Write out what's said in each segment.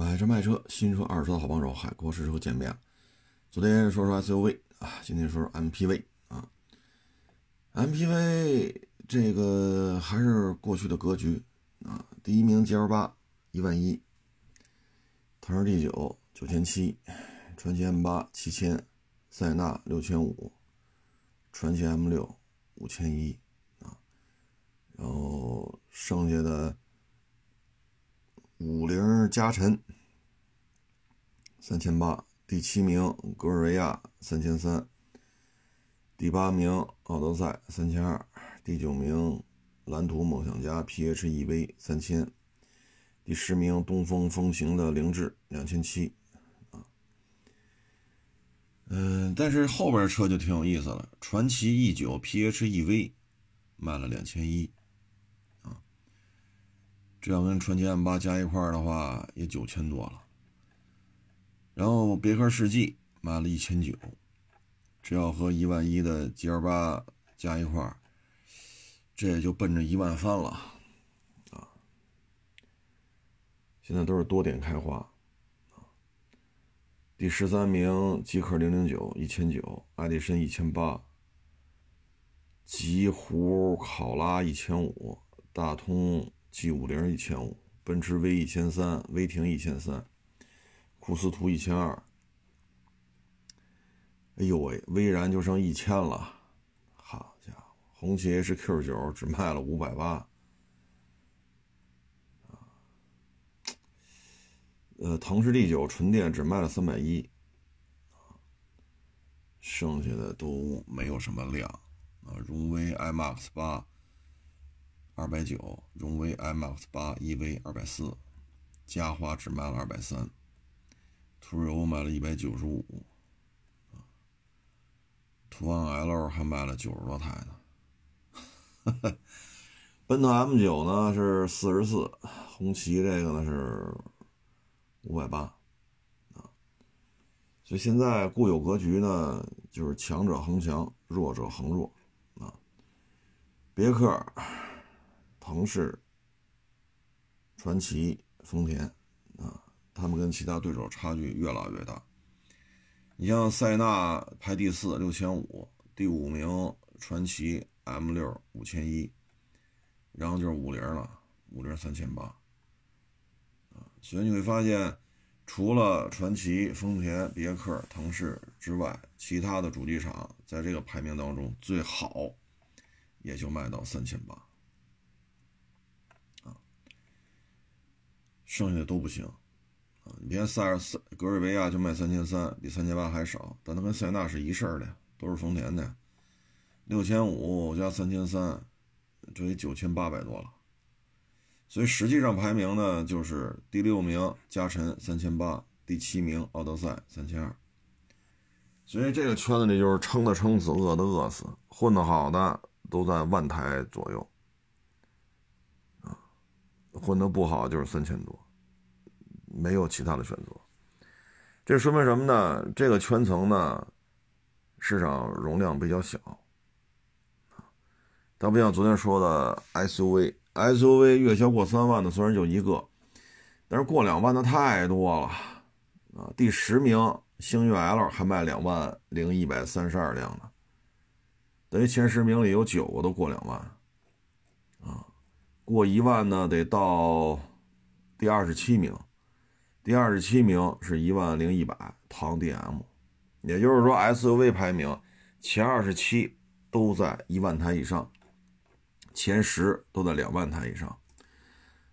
买车卖车，新车二手车的好帮手，海阔试车见面了。昨天说说 SUV 啊，今天说说 MPV 啊。MPV 这个还是过去的格局啊。第一名 GL 八一万一，腾势 D 九九千七，传祺 M 八七千，塞纳六千五，传祺 M 六五千一啊。然后剩下的。五菱加晨三千八，第七名格尔维亚三千三，第八名奥德赛三千二，第九名蓝图梦想家 PHEV 三千，第十名东风风行的凌志两千七，啊，嗯，但是后边车就挺有意思了，传祺 E 九 PHEV 卖了两千一。这要跟传奇 M 八加一块的话，也九千多了。然后别克世纪卖了一千九，这要和一万一的 GL 八加一块这也就奔着一万三了啊！现在都是多点开花第十三名极氪零零九一千九，爱迪生一千八，极狐考拉一千五，大通。G 五零一千五，奔驰 V 一千三，威霆一千三，库斯图一千二。哎呦喂，威然就剩一千了，好家伙，红旗 HQ 九只卖了五百八，呃，腾势 D 九纯电只卖了三百一，剩下的都没有什么量啊，荣威 iMAX 八。二百九，荣威 M X 八 EV 二百四，嘉华只卖了二百三，途锐欧卖了一百九十五，途昂 L 还卖了九十多台呢。奔腾 M 九呢是四十四，红旗这个呢是五百八，啊，所以现在固有格局呢就是强者恒强，弱者恒弱，啊，别克。腾势、传祺、丰田啊，他们跟其他对手差距越拉越大。你像塞纳排第四，六千五；第五名传祺 M 六五千一，然后就是五菱了，五菱三千八。啊，所以你会发现，除了传祺、丰田、别克、腾势之外，其他的主机厂在这个排名当中最好也就卖到三千八。剩下的都不行，啊，你别塞尔斯格瑞维亚就卖三千三，比三千八还少，但它跟塞纳是一事儿的，都是丰田的，六千五加三千三，这也九千八百多了。所以实际上排名呢，就是第六名加晨三千八，第七名奥德赛三千二。所以这个圈子里就是撑的撑死，饿的饿死，混得好的都在万台左右。混得不好就是三千多，没有其他的选择。这说明什么呢？这个圈层呢，市场容量比较小。它不像昨天说的 SUV，SUV 月销过三万的虽然就一个，但是过两万的太多了啊！第十名星越 L 还卖两万零一百三十二辆呢，等于前十名里有九个都过两万。过一万呢，得到第二十七名，第二十七名是一万零一百，唐 DM，也就是说 SUV 排名前二十七都在一万台以上，前十都在两万台以上，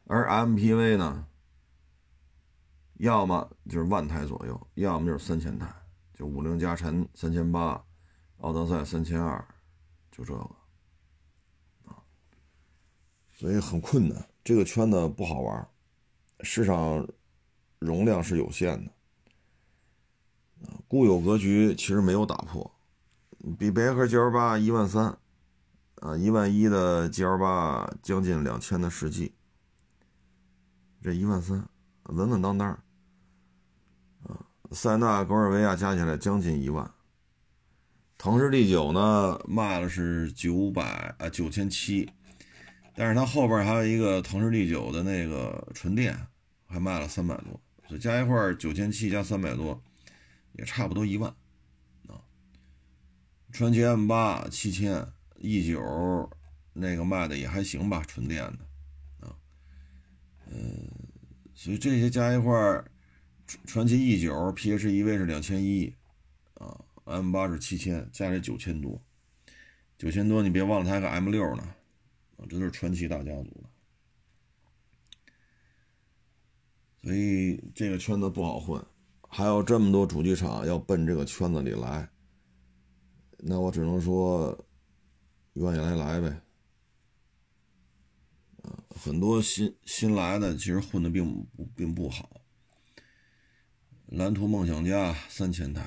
而 MPV 呢，要么就是万台左右，要么就是三千台，就五菱加晨三千八，奥德赛三千二，就这个。所以很困难，这个圈子不好玩，市场容量是有限的，固有格局其实没有打破，比别克 GL 八一万三，啊一万一的 GL 八将近两千的实际，这一万三稳稳当当，啊塞纳、格尔维亚加起来将近一万，腾势 D 九呢卖了是九百啊九千七。但是它后边还有一个腾势 D 九的那个纯电，还卖了三百多，所以加一块九千七加三百多，也差不多一万啊。传奇 M 八七千，E 九那个卖的也还行吧，纯电的啊，嗯，所以这些加一块，传奇 E 九 PHEV 是两千一啊，M 八是七千，加起来九千多，九千多你别忘了它还个 M 六呢。啊，这都是传奇大家族的，所以这个圈子不好混，还有这么多主机厂要奔这个圈子里来，那我只能说，愿意来来呗。啊，很多新新来的其实混的并不并不好。蓝图梦想家三千台，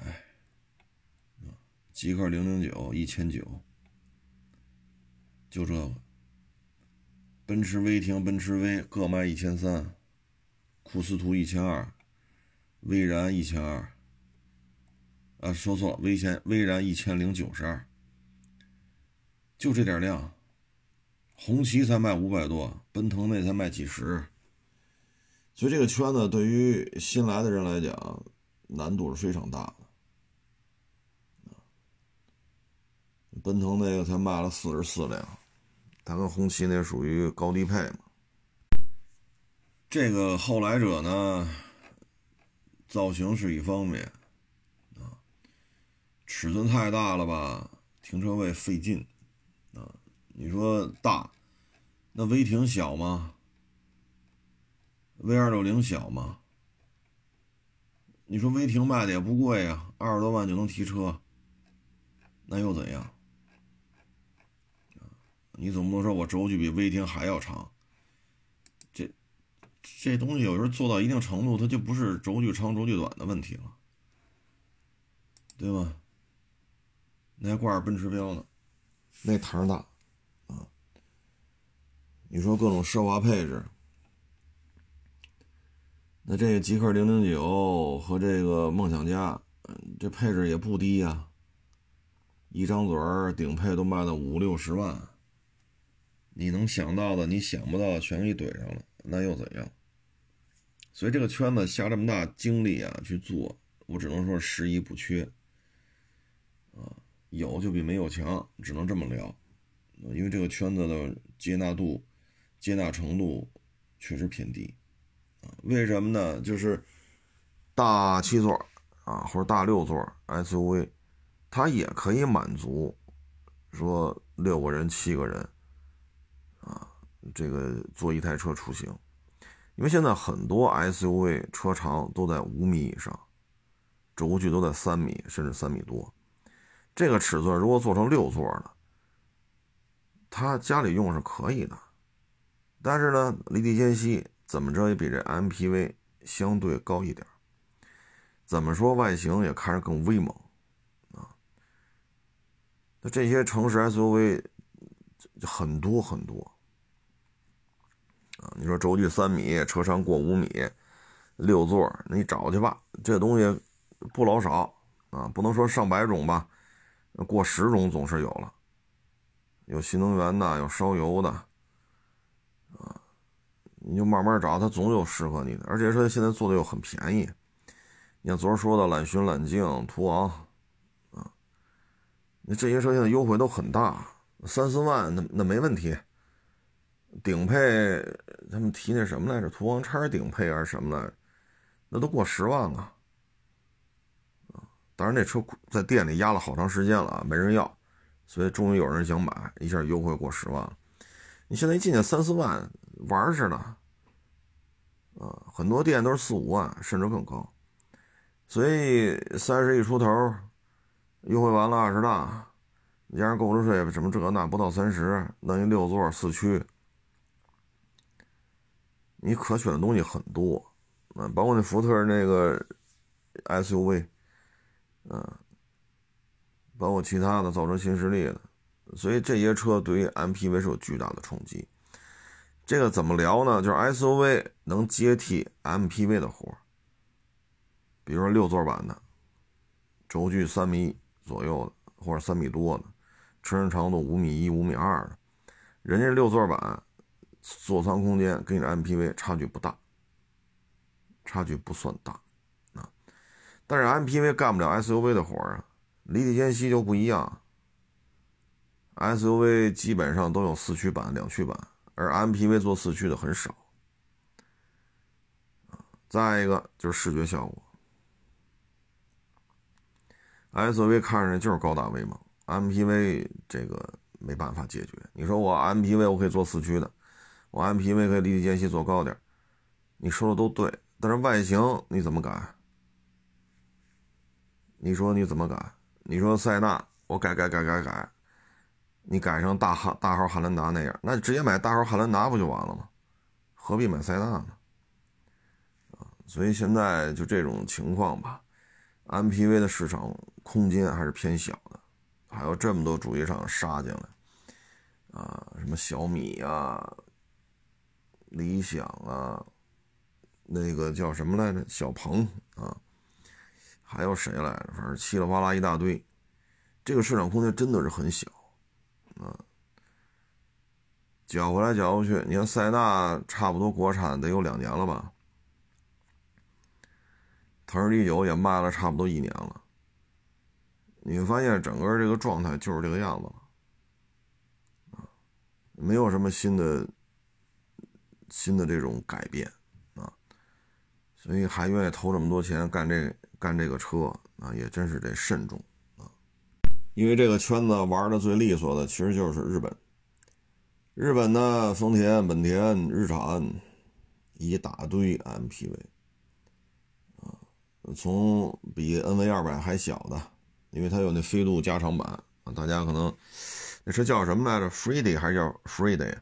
啊，极客零零九一千九，就这个。奔驰威霆、奔驰 V 各卖一千三，库斯图一千二，威然一千二。啊，说错了，威先威然一千零九十二，就这点量。红旗才卖五百多，奔腾那才卖几十，所以这个圈子对于新来的人来讲，难度是非常大的。奔腾那个才卖了四十四辆。它跟红旗那属于高低配嘛？这个后来者呢，造型是一方面啊，尺寸太大了吧，停车位费劲啊。你说大，那威霆小吗？V 二六零小吗？你说威霆卖的也不贵呀，二十多万就能提车，那又怎样？你总不能说我轴距比威霆还要长？这这东西有时候做到一定程度，它就不是轴距长轴距短的问题了，对吧？那还挂着奔驰标呢，那堂大啊！你说各种奢华配置，那这个极客零零九和这个梦想家，这配置也不低呀，一张嘴顶配都卖到五六十万。你能想到的，你想不到的，全给你怼上了，那又怎样？所以这个圈子下这么大精力啊去做，我只能说十一不缺，啊，有就比没有强，只能这么聊，因为这个圈子的接纳度、接纳程度确实偏低，啊，为什么呢？就是大七座啊，或者大六座 SUV，它也可以满足说六个人、七个人。这个坐一台车出行，因为现在很多 SUV 车长都在五米以上，轴距都在三米甚至三米多。这个尺寸如果做成六座的，他家里用是可以的，但是呢，离地间隙怎么着也比这 MPV 相对高一点。怎么说外形也看着更威猛啊？那这些城市 SUV。很多很多啊！你说轴距三米，车长过五米，六座，你找去吧。这东西不老少啊，不能说上百种吧，过十种总是有了。有新能源的，有烧油的，啊，你就慢慢找，它总有适合你的。而且说现在做的又很便宜，你像昨儿说的揽巡、揽境、途昂，啊，那这些车现在优惠都很大。三四万那那没问题，顶配他们提那什么来着？途昂叉顶配还是什么来着？那都过十万了！当然那车在店里压了好长时间了，没人要，所以终于有人想买，一下优惠过十万。你现在一进去三四万玩似的啊！很多店都是四五万甚至更高，所以三十一出头优惠完了二十大。加上购置税什么这那不到三十，弄一六座四驱，你可选的东西很多，啊，包括那福特那个 SUV，嗯，包括其他的造车新势力的，所以这些车对于 MPV 是有巨大的冲击。这个怎么聊呢？就是 SUV 能接替 MPV 的活比如说六座版的，轴距三米左右的，或者三米多的。车身长度五米一、五米二的，人家六座版座舱空间跟你的 MPV 差距不大，差距不算大啊。但是 MPV 干不了 SUV 的活啊，离地间隙就不一样。SUV 基本上都有四驱版、两驱版，而 MPV 做四驱的很少。再一个就是视觉效果，SUV 看着就是高大威猛，MPV 这个没办法解决。你说我 MPV 我可以做四驱的，我 MPV 可以离地间隙做高点，你说的都对，但是外形你怎么改？你说你怎么改？你说塞纳我改改改改改，你改成大号大号汉兰达那样，那直接买大号汉兰达不就完了吗？何必买塞纳呢？啊所以现在就这种情况吧，MPV 的市场空间还是偏小的，还有这么多主机厂杀进来，啊，什么小米啊、理想啊，那个叫什么来着？小鹏啊，还有谁来着？反正稀里哗啦一大堆，这个市场空间真的是很小，啊，搅回来搅过去，你看塞纳差不多国产得有两年了吧？腾势 D 九也卖了差不多一年了，你会发现整个这个状态就是这个样子了，啊，没有什么新的新的这种改变啊，所以还愿意投这么多钱干这干这个车啊，也真是得慎重啊，因为这个圈子玩的最利索的其实就是日本，日本呢，丰田、本田、日产一大堆 MPV 啊。从比 NV 二百还小的，因为它有那飞度加长版啊，大家可能那车叫什么来着？F r e d d y 还是叫 f r e d d y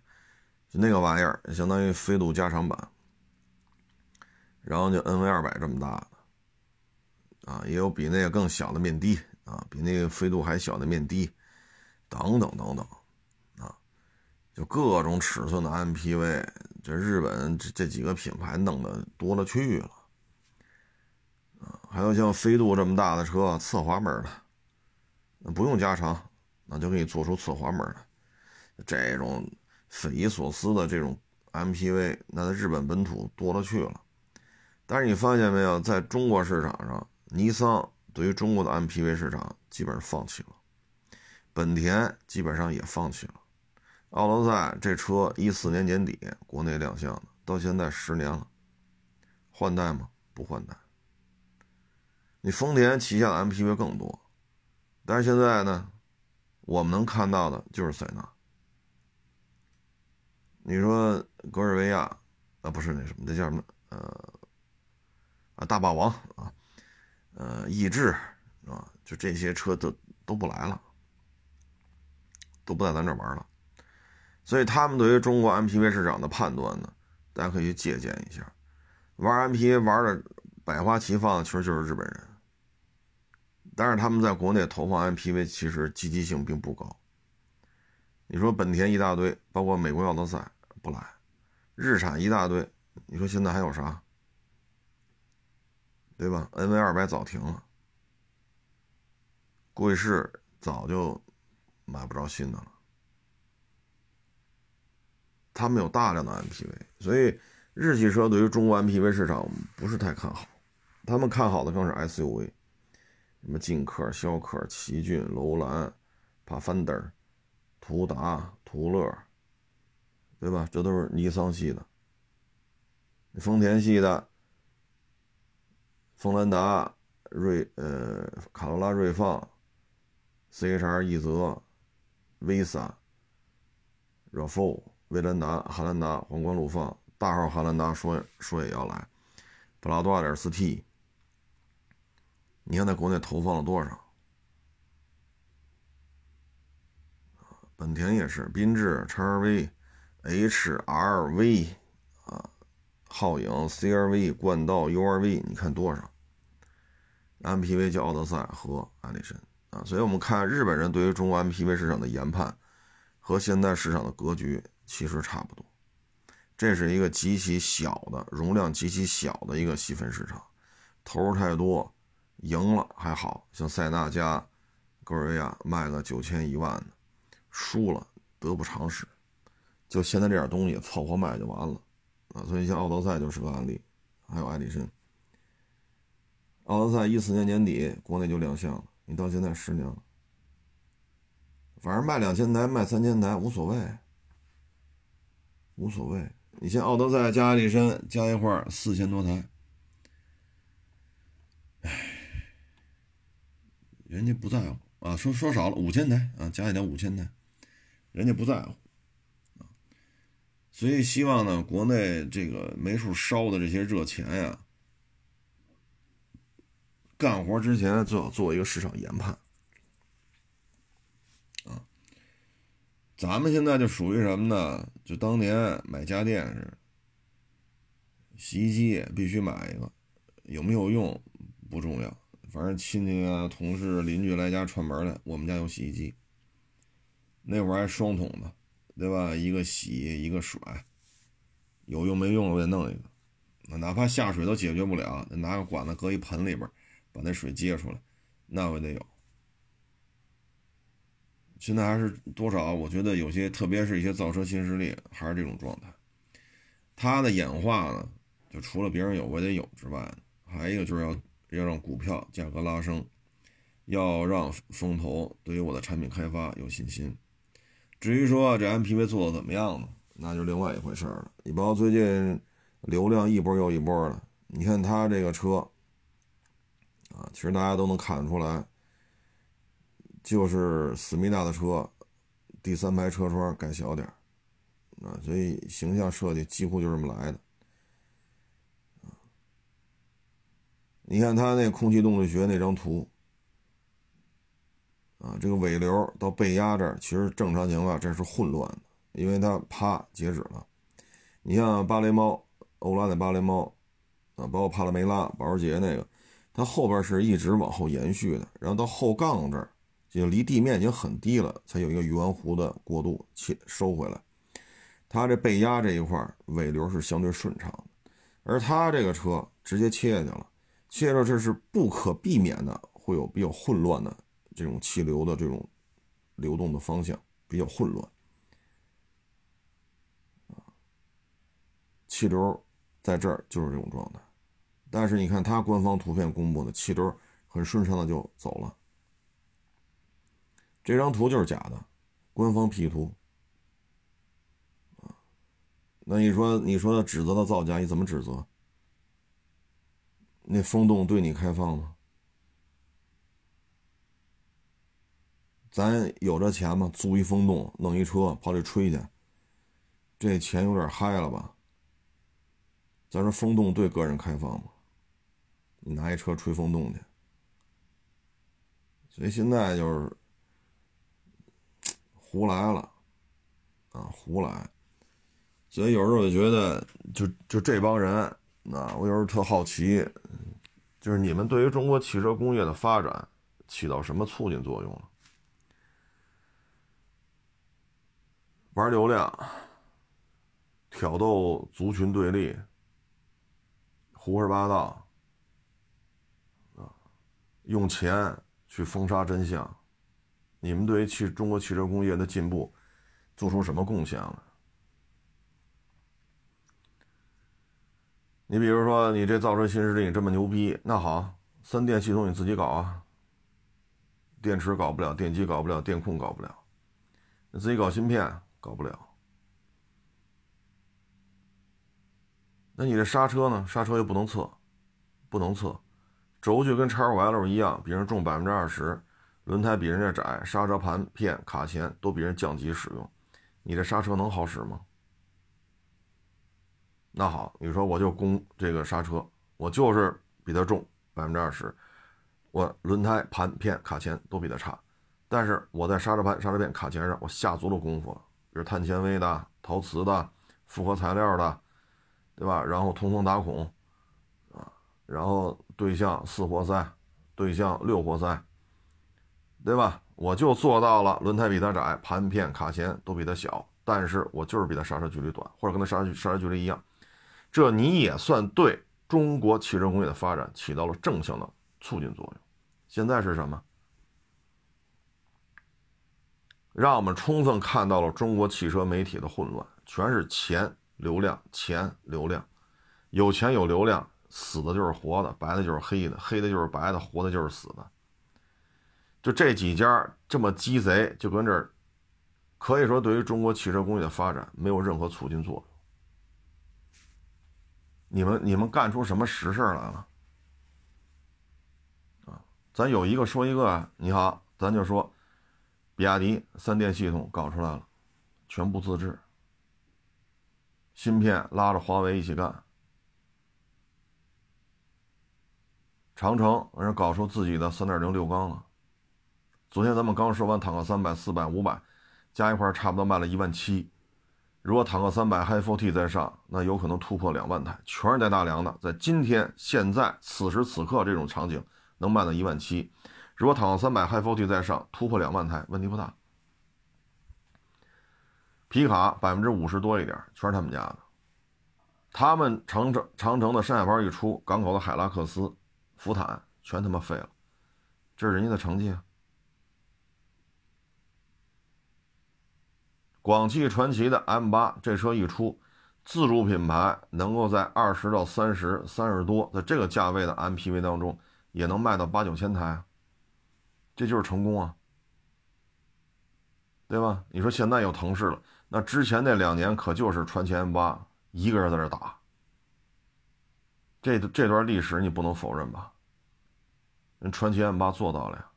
就那个玩意儿，相当于飞度加长版。然后就 NV 二百这么大的啊，也有比那个更小的面的啊，比那个飞度还小的面的，等等等等啊，就各种尺寸的 MPV，这日本这这几个品牌弄的多了去了。还有像飞度这么大的车，侧滑门的，不用加长，那就可以做出侧滑门的。这种匪夷所思的这种 MPV，那在日本本土多了去了。但是你发现没有，在中国市场上，尼桑对于中国的 MPV 市场基本上放弃了，本田基本上也放弃了。奥德赛这车一四年年底国内亮相的，到现在十年了，换代吗？不换代。你丰田旗下的 MPV 更多，但是现在呢，我们能看到的就是塞纳。你说格尔维亚啊，不是那什么，那叫什么？呃，啊，大霸王啊，呃，逸致啊，就这些车都都不来了，都不在咱这玩了。所以他们对于中国 MPV 市场的判断呢，大家可以去借鉴一下。玩 MPV 玩的百花齐放的，其实就是日本人。但是他们在国内投放 MPV，其实积极性并不高。你说本田一大堆，包括美国奥德赛不来，日产一大堆，你说现在还有啥？对吧？NV 二百早停了，贵士早就买不着新的了。他们有大量的 MPV，所以日系车对于中国 MPV 市场不是太看好，他们看好的更是 SUV。什么劲客、逍客、奇骏、楼兰、帕凡德、途达、途乐，对吧？这都是尼桑系的。丰田系的，锋兰达、锐呃卡罗拉、锐放、CHR、奕泽、威萨、RAV4、威兰达、汉兰达、皇冠陆放、大号汉兰达，说说也要来，普拉多 2.4T。你看，在国内投放了多少？本田也是，缤智、叉 V、HR-V 啊，皓影、CR-V、冠道、UR-V，你看多少？MPV 叫奥德赛和艾力绅啊，所以我们看日本人对于中国 MPV 市场的研判，和现在市场的格局其实差不多。这是一个极其小的容量极其小的一个细分市场，投入太多。赢了还好像塞纳加格瑞亚卖个九千一万的，输了得不偿失。就现在这点东西凑合卖就完了啊！所以像奥德赛就是个案例，还有爱迪生。奥德赛一四年年底国内就亮相了，你到现在十年了，反正卖两千台卖三千台无所谓，无所谓。你像奥德赛加艾力绅加一块四千多台，唉，人家不在乎啊，说说少了五千台啊，加一点五千台，人家不在乎，所以希望呢，国内这个没处烧的这些热钱呀，干活之前最好做一个市场研判啊。咱们现在就属于什么呢？就当年买家电是，洗衣机必须买一个，有没有用不重要。反正亲戚啊、同事、邻居来家串门来，我们家有洗衣机。那会儿还双桶的，对吧？一个洗，一个甩，有用没用我得弄一个。哪怕下水都解决不了，拿个管子搁一盆里边，把那水接出来，那我得有。现在还是多少？我觉得有些，特别是一些造车新势力，还是这种状态。它的演化呢，就除了别人有我得有之外，还有一个就是要。要让股票价格拉升，要让风投对于我的产品开发有信心。至于说这 MPV 做的怎么样呢？那就另外一回事了。你包括最近流量一波又一波的，你看它这个车啊，其实大家都能看得出来，就是思密达的车，第三排车窗改小点啊，所以形象设计几乎就这么来的。你看它那空气动力学那张图，啊，这个尾流到背压这儿，其实正常情况这是混乱的，因为它啪截止了。你像芭蕾猫，欧拉的芭蕾猫，啊，包括帕拉梅拉、保时捷那个，它后边是一直往后延续的，然后到后杠这儿，就离地面已经很低了，才有一个圆弧的过渡切收回来。它这背压这一块尾流是相对顺畅的，而它这个车直接切下去了。切着这是不可避免的，会有比较混乱的这种气流的这种流动的方向比较混乱气流在这儿就是这种状态，但是你看它官方图片公布的气流很顺畅的就走了，这张图就是假的，官方 P 图那你说你说指责的造假，你怎么指责？那风洞对你开放吗？咱有这钱吗？租一风洞，弄一车跑里吹去，这钱有点嗨了吧？咱说风洞对个人开放吗？你拿一车吹风洞去，所以现在就是胡来了啊，胡来。所以有时候我就觉得，就就这帮人。那我有时候特好奇，就是你们对于中国汽车工业的发展起到什么促进作用了？玩流量、挑逗族群对立、胡说八道啊，用钱去封杀真相，你们对于汽中国汽车工业的进步做出什么贡献了？你比如说，你这造车新势力这么牛逼，那好，三电系统你自己搞啊。电池搞不了，电机搞不了，电控搞不了，你自己搞芯片搞不了。那你这刹车呢？刹车又不能测，不能测，轴距跟叉五 L 一样，比人重百分之二十，轮胎比人家窄，刹车盘片卡钳都比人降级使用，你这刹车能好使吗？那好，你说我就攻这个刹车，我就是比它重百分之二十，我轮胎盘片卡钳都比它差，但是我在刹车盘、刹车片、卡钳上我下足了功夫了，比如碳纤维的、陶瓷的、复合材料的，对吧？然后通风打孔，啊，然后对向四活塞，对向六活塞，对吧？我就做到了轮胎比它窄，盘片卡钳都比它小，但是我就是比它刹车距离短，或者跟它刹车刹车距离一样。这你也算对中国汽车工业的发展起到了正向的促进作用。现在是什么？让我们充分看到了中国汽车媒体的混乱，全是钱、流量、钱、流量，有钱有流量，死的就是活的，白的就是黑的，黑的就是白的，活的就是死的。就这几家这么鸡贼，就跟这儿，可以说对于中国汽车工业的发展没有任何促进作用。你们你们干出什么实事来了？啊，咱有一个说一个啊，你好，咱就说，比亚迪三电系统搞出来了，全部自制，芯片拉着华为一起干。长城人搞出自己的三点零六缸了。昨天咱们刚说完坦克三百、四百、五百，加一块差不多卖了一万七。如果坦克三百 Hi4T 再上，那有可能突破两万台，全是带大梁的。在今天、现在、此时此刻这种场景，能卖到一万七。如果坦克三百 hi four t 再上，突破两万台，问题不大。皮卡百分之五十多一点，全是他们家的。他们长城长城的山海包一出，港口的海拉克斯。福坦全他妈废了，这是人家的成绩啊！广汽传祺的 M 八这车一出，自主品牌能够在二十到三十、三十多，在这个价位的 MPV 当中也能卖到八九千台，这就是成功啊，对吧？你说现在有腾势了，那之前那两年可就是传祺 M 八一个人在这打。这这段历史你不能否认吧？人传祺 M 八做到了呀，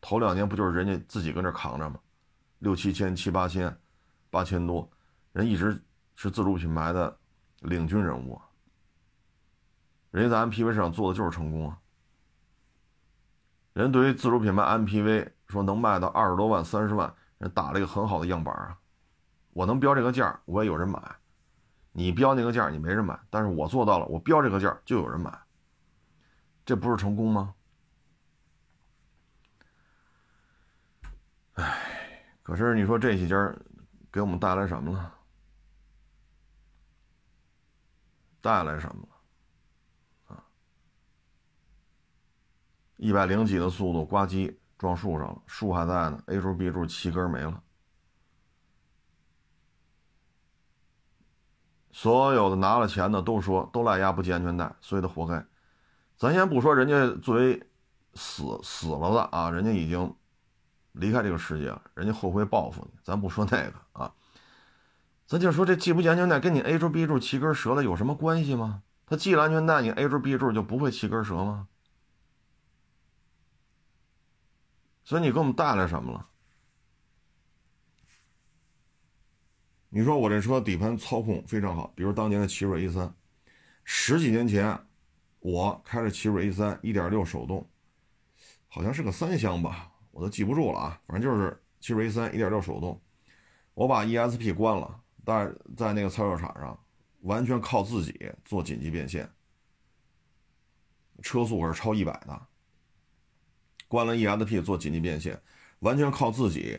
头两年不就是人家自己跟这扛着吗？六七千、七八千、八千多，人一直是自主品牌的领军人物。人家在 MPV 上做的就是成功啊。人对于自主品牌 MPV 说能卖到二十多万、三十万，人打了一个很好的样板啊。我能标这个价，我也有人买。你标那个价，你没人买，但是我做到了，我标这个价就有人买，这不是成功吗？哎，可是你说这几家给我们带来什么了？带来什么了？一百零几的速度，呱唧撞树上了，树还在呢，A 柱 B 柱七根没了。所有的拿了钱的都说都赖丫不系安全带，所以他活该。咱先不说人家作为死死了的啊，人家已经离开这个世界了，人家后悔报复你，咱不说那个啊。咱就说这系不系安全带跟你 A 柱 B 柱七根折了有什么关系吗？他系了安全带，你 A 柱 B 柱就不会七根折吗？所以你给我们带来什么了？你说我这车底盘操控非常好，比如当年的奇瑞 A 三，十几年前，我开着奇瑞 A 三一点六手动，好像是个三厢吧，我都记不住了啊，反正就是奇瑞 A 三一点六手动，我把 ESP 关了，但是在那个操作场上，完全靠自己做紧急变线，车速可是超一百的，关了 ESP 做紧急变线，完全靠自己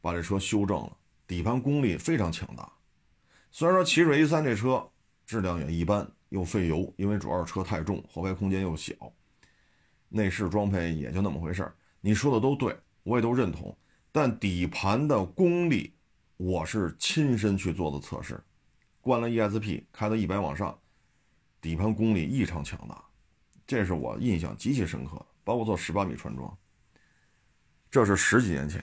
把这车修正了。底盘功力非常强大，虽然说奇瑞 A 三这车质量也一般，又费油，因为主要是车太重，后排空间又小，内饰装配也就那么回事儿。你说的都对，我也都认同。但底盘的功力，我是亲身去做的测试，关了 ESP，开到一百往上，底盘功力异常强大，这是我印象极其深刻的。包括做十八米穿装，这是十几年前。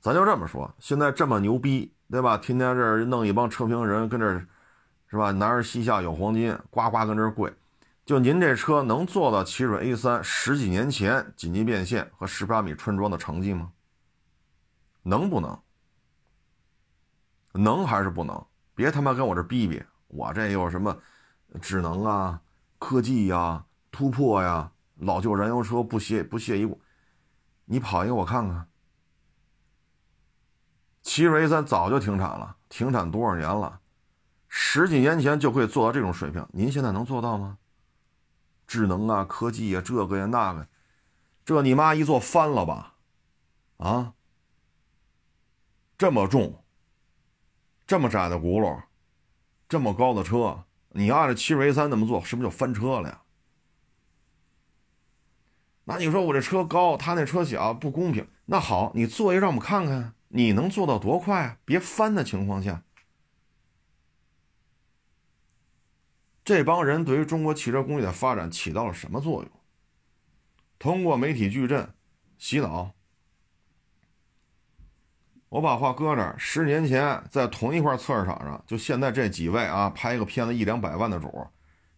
咱就这么说，现在这么牛逼，对吧？天天这弄一帮车评人跟这，是吧？男儿膝下有黄金，呱呱跟这跪。就您这车能做到奇瑞 A 三十几年前紧急变线和十八米穿装的成绩吗？能不能？能还是不能？别他妈跟我这逼逼，我这有什么智能啊、科技呀、突破呀？老旧燃油车不屑不屑一顾，你跑一个我看看。奇瑞 A 三早就停产了，停产多少年了？十几年前就可以做到这种水平，您现在能做到吗？智能啊，科技啊，这个呀那个，这你妈一做翻了吧？啊，这么重，这么窄的轱辘，这么高的车，你按照奇瑞 A 三那么做，是不是就翻车了呀？那你说我这车高，他那车小，不公平。那好，你做一让我们看看。你能做到多快啊？别翻的情况下，这帮人对于中国汽车工业的发展起到了什么作用？通过媒体矩阵洗脑。我把话搁这儿，十年前在同一块测试场上，就现在这几位啊，拍一个片子一两百万的主，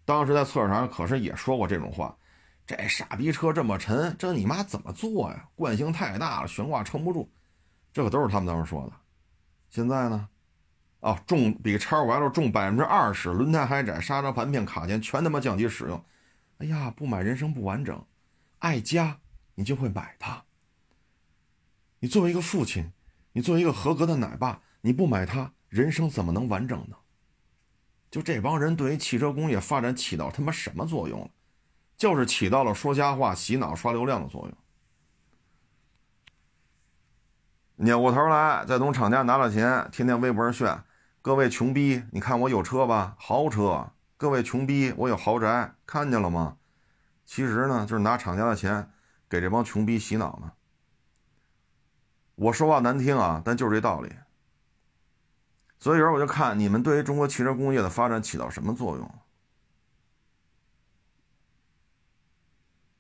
当时在测试场上可是也说过这种话：这傻逼车这么沉，这你妈怎么坐呀？惯性太大了，悬挂撑不住。这可都是他们当时说的。现在呢？啊，重比叉五 L 重百分之二十，轮胎还窄，刹车盘片、卡钳全他妈降级使用。哎呀，不买人生不完整，爱家你就会买它。你作为一个父亲。你作为一个合格的奶爸，你不买它，人生怎么能完整呢？就这帮人对于汽车工业发展起到他妈什么作用了？就是起到了说瞎话、洗脑、刷流量的作用。扭过头来，再从厂家拿了钱，天天微博上炫：各位穷逼，你看我有车吧，豪车；各位穷逼，我有豪宅，看见了吗？其实呢，就是拿厂家的钱给这帮穷逼洗脑呢。我说话难听啊，但就是这道理。所以有时候我就看你们对于中国汽车工业的发展起到什么作用？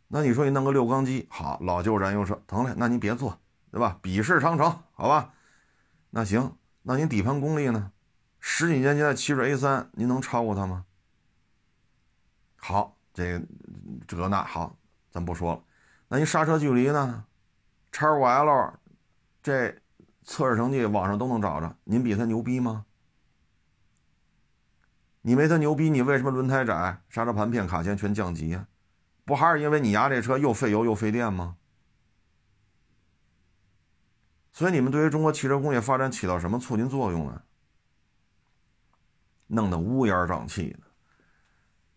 那你说你弄个六缸机好，老旧燃油车疼嘞，那您别做，对吧？比试长城，好吧？那行，那您底盘功力呢？十几年前的奇瑞 A 三，您能超过它吗？好，这这个那好，咱不说了。那您刹车距离呢？叉五 L。这测试成绩网上都能找着，您比它牛逼吗？你没他牛逼，你为什么轮胎窄、刹车盘片、卡钳全降级呀？不还是因为你压这车又费油又费电吗？所以你们对于中国汽车工业发展起到什么促进作用呢？弄得乌烟瘴气的。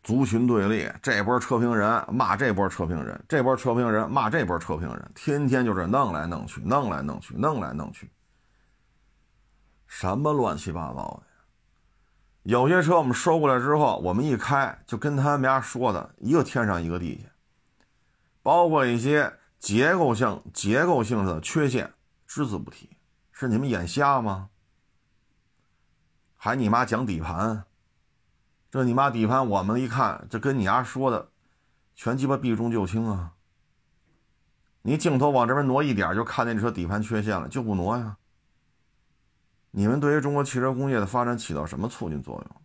族群对立，这波车评人骂这波车评人，这波车评人骂这波车评人，天天就是弄来弄去，弄来弄去，弄来弄去，什么乱七八糟的！有些车我们收过来之后，我们一开就跟他们家说的一个天上一个地下，包括一些结构性、结构性的缺陷，只字不提。是你们眼瞎吗？还你妈讲底盘？这你妈底盘，我们一看，这跟你丫说的，全鸡巴避重就轻啊！你镜头往这边挪一点，就看见这车底盘缺陷了，就不挪呀？你们对于中国汽车工业的发展起到什么促进作用？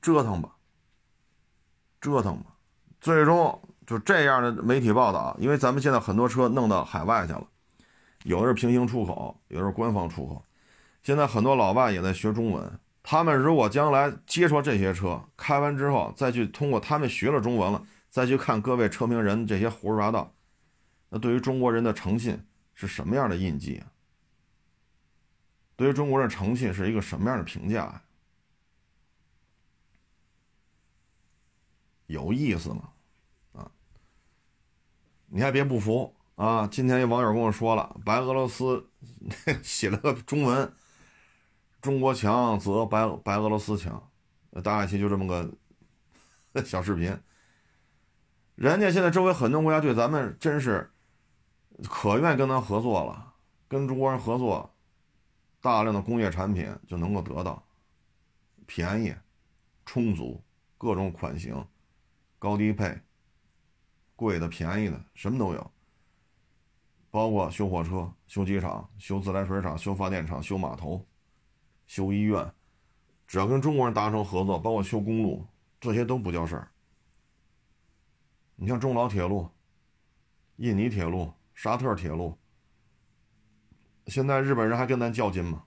折腾吧，折腾吧，最终就这样的媒体报道，因为咱们现在很多车弄到海外去了，有的是平行出口，有的是官方出口，现在很多老外也在学中文。他们如果将来接触这些车，开完之后再去通过他们学了中文了，再去看各位车评人这些胡说八道，那对于中国人的诚信是什么样的印记啊？对于中国人的诚信是一个什么样的评价？有意思吗？啊，你还别不服啊！今天有网友跟我说了，白俄罗斯 写了个中文。中国强则白白俄罗斯强，大概其就这么个 小视频。人家现在周围很多国家对咱们真是可愿跟咱合作了，跟中国人合作，大量的工业产品就能够得到便宜、充足、各种款型、高低配、贵的、便宜的，什么都有。包括修火车、修机场、修自来水厂、修发电厂、修码头。修医院，只要跟中国人达成合作，包括修公路，这些都不叫事儿。你像中老铁路、印尼铁路、沙特铁路，现在日本人还跟咱较劲吗？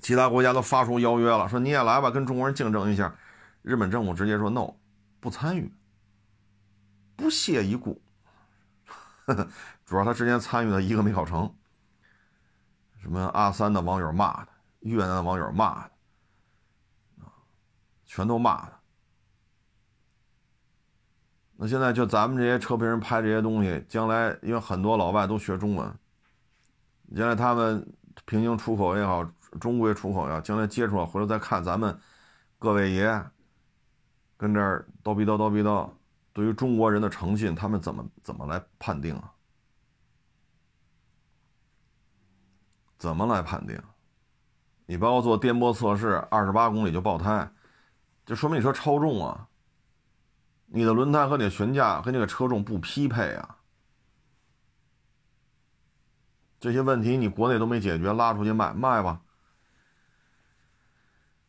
其他国家都发出邀约了，说你也来吧，跟中国人竞争一下。日本政府直接说 no，不参与，不屑一顾。主要他之前参与的一个没考成。什么阿三的网友骂他，越南的网友骂他，啊，全都骂他。那现在就咱们这些车评人拍这些东西，将来因为很多老外都学中文，将来他们平行出口也好，中规出口也好，将来接触了回头再看咱们各位爷跟这儿叨逼叨叨逼叨，对于中国人的诚信，他们怎么怎么来判定啊？怎么来判定？你包括做颠簸测试，二十八公里就爆胎，就说明你车超重啊。你的轮胎和你的悬架跟这个车重不匹配啊。这些问题你国内都没解决，拉出去卖卖吧。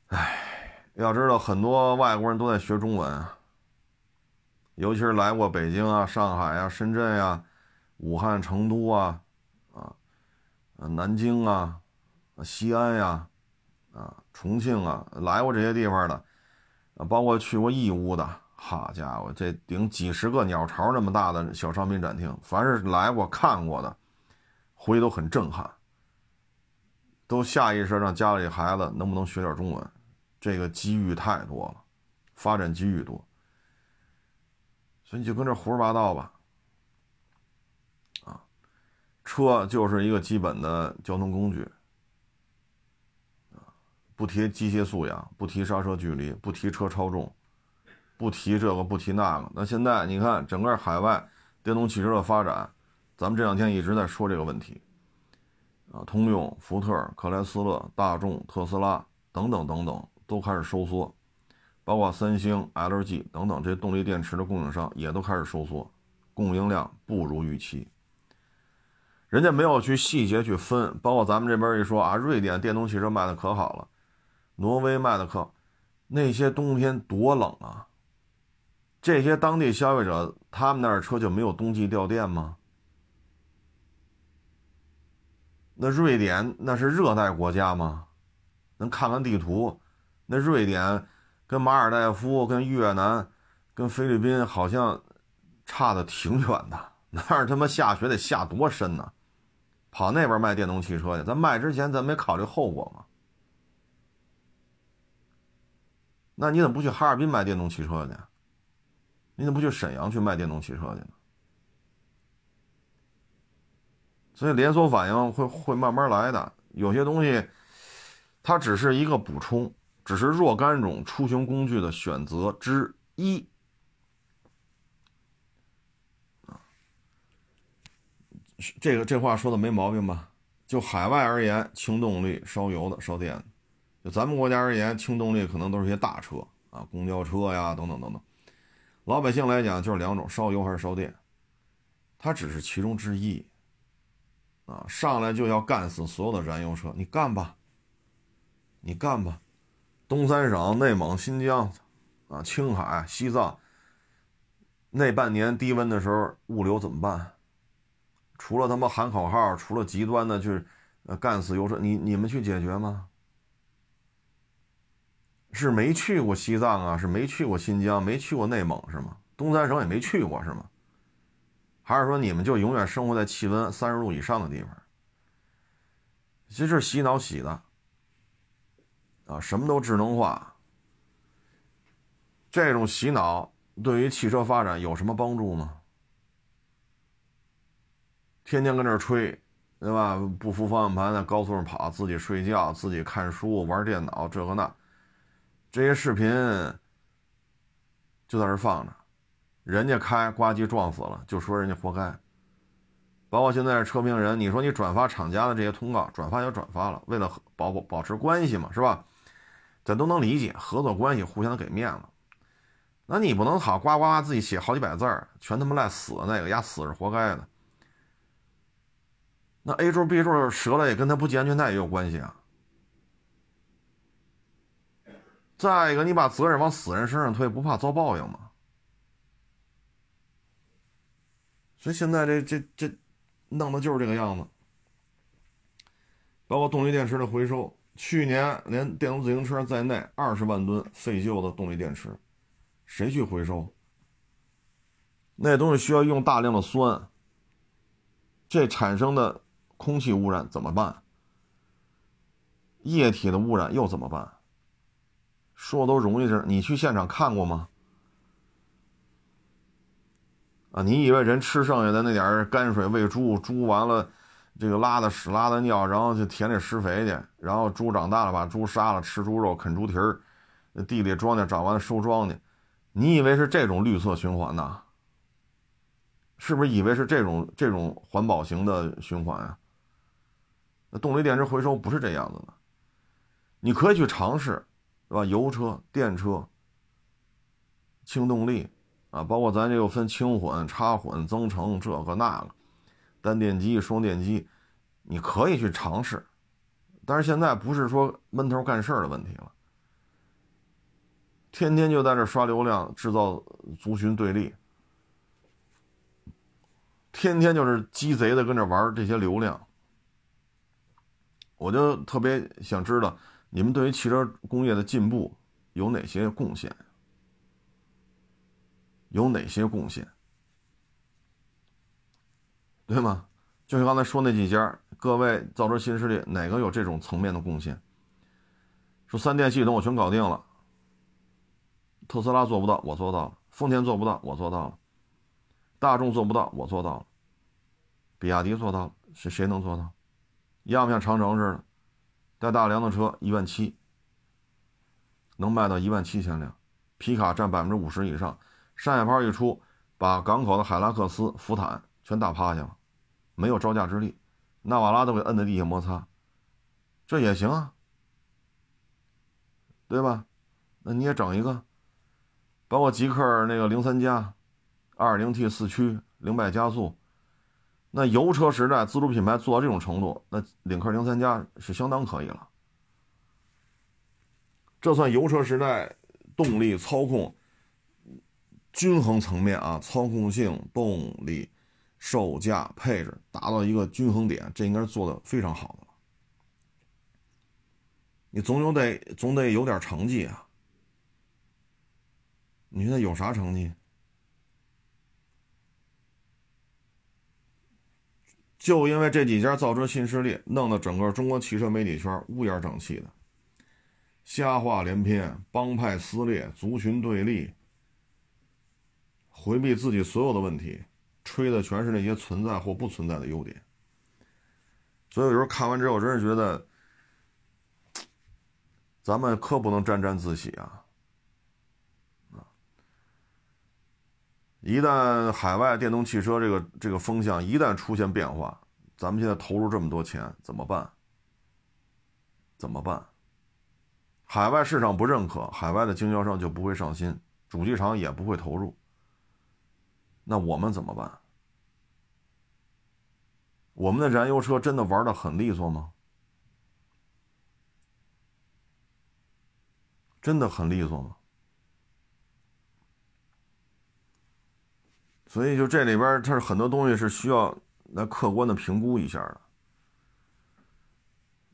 哎，要知道很多外国人都在学中文，尤其是来过北京啊、上海啊、深圳呀、武汉、成都啊、啊、南京啊、西安呀、啊、重庆啊，来过这些地方的，啊，包括去过义乌的，好家伙，这顶几十个鸟巢那么大的小商品展厅，凡是来过看过的，回去都很震撼，都下意识让家里孩子能不能学点中文。这个机遇太多了，发展机遇多，所以你就跟这胡说八道吧。啊，车就是一个基本的交通工具，不提机械素养，不提刹车距离，不提车超重，不提这个不提那个。那现在你看，整个海外电动汽车的发展，咱们这两天一直在说这个问题，啊，通用、福特、克莱斯勒、大众、特斯拉等等等等。都开始收缩，包括三星、LG 等等这些动力电池的供应商也都开始收缩，供应量不如预期。人家没有去细节去分，包括咱们这边一说啊，瑞典电动汽车卖的可好了，挪威卖的可，那些冬天多冷啊！这些当地消费者他们那儿车就没有冬季掉电吗？那瑞典那是热带国家吗？能看看地图？那瑞典跟马尔代夫、跟越南、跟菲律宾好像差的挺远的，那儿他妈下雪得下多深呢？跑那边卖电动汽车去，咱卖之前咱没考虑后果吗？那你怎么不去哈尔滨卖电动汽车去？你怎么不去沈阳去卖电动汽车去呢？所以连锁反应会会慢慢来的，有些东西它只是一个补充。只是若干种出行工具的选择之一这个这话说的没毛病吧？就海外而言，轻动力、烧油的、烧电的；就咱们国家而言，轻动力可能都是些大车啊，公交车呀，等等等等。老百姓来讲，就是两种：烧油还是烧电。它只是其中之一啊！上来就要干死所有的燃油车，你干吧，你干吧。东三省、内蒙、新疆，啊，青海、西藏，那半年低温的时候，物流怎么办？除了他妈喊口号，除了极端的去，呃，干死油车，你你们去解决吗？是没去过西藏啊？是没去过新疆？没去过内蒙是吗？东三省也没去过是吗？还是说你们就永远生活在气温三十度以上的地方？其实洗脑洗的。啊，什么都智能化，这种洗脑对于汽车发展有什么帮助吗？天天跟这吹，对吧？不扶方向盘在高速上跑，自己睡觉，自己看书、玩电脑，这个那，这些视频就在这放着，人家开呱唧撞死了，就说人家活该。包括现在车评人，你说你转发厂家的这些通告，转发就转发了，为了保保保持关系嘛，是吧？咱都能理解合作关系，互相给面子。那你不能好呱呱自己写好几百字儿，全他妈赖死那个，丫死是活该的。那 A 柱 B 柱折了也跟他不系安全带也有关系啊。再一个，你把责任往死人身上推，不怕遭报应吗？所以现在这这这弄的就是这个样子，包括动力电池的回收。去年连电动自行车在内，二十万吨废旧的动力电池，谁去回收？那东西需要用大量的酸，这产生的空气污染怎么办？液体的污染又怎么办？说的都容易事你去现场看过吗？啊，你以为人吃剩下的那点泔水喂猪，猪完了？这个拉的屎拉的尿，然后去田里施肥去，然后猪长大了把猪杀了吃猪肉啃猪蹄儿，地里庄稼长完了收庄稼，你以为是这种绿色循环呢？是不是以为是这种这种环保型的循环啊？那动力电池回收不是这样子的，你可以去尝试，是吧？油车、电车、轻动力啊，包括咱这又分轻混、插混、增程这个那个，单电机、双电机，你可以去尝试。但是现在不是说闷头干事的问题了，天天就在这刷流量，制造族群对立。天天就是鸡贼的跟着玩这些流量，我就特别想知道你们对于汽车工业的进步有哪些贡献？有哪些贡献？对吗？就像刚才说那几家，各位造车新势力哪个有这种层面的贡献？说三电系统我全搞定了，特斯拉做不到，我做到了；丰田做不到，我做到了。大众做不到，我做到了。比亚迪做到了，是谁能做到？要不像长城似的，带大梁的车一万七，能卖到一万七千辆，皮卡占百分之五十以上，山海炮一出，把港口的海拉克斯、福坦全打趴下了，没有招架之力，纳瓦拉都给摁在地下摩擦，这也行啊，对吧？那你也整一个，包括极客那个零三加。二零 T 四驱零百加速，那油车时代自主品牌做到这种程度，那领克零三加是相当可以了。这算油车时代动力操控均衡层面啊，操控性、动力、售价、配置达到一个均衡点，这应该是做的非常好的了。你总有得总得有点成绩啊！你现在有啥成绩？就因为这几家造车新势力，弄得整个中国汽车媒体圈乌烟瘴气的，瞎话连篇，帮派撕裂，族群对立，回避自己所有的问题，吹的全是那些存在或不存在的优点。所以有时候看完之后，真是觉得，咱们可不能沾沾自喜啊！啊一旦海外电动汽车这个这个风向一旦出现变化，咱们现在投入这么多钱怎么办？怎么办？海外市场不认可，海外的经销商就不会上心，主机厂也不会投入。那我们怎么办？我们的燃油车真的玩的很利索吗？真的很利索吗？所以，就这里边，它是很多东西是需要来客观的评估一下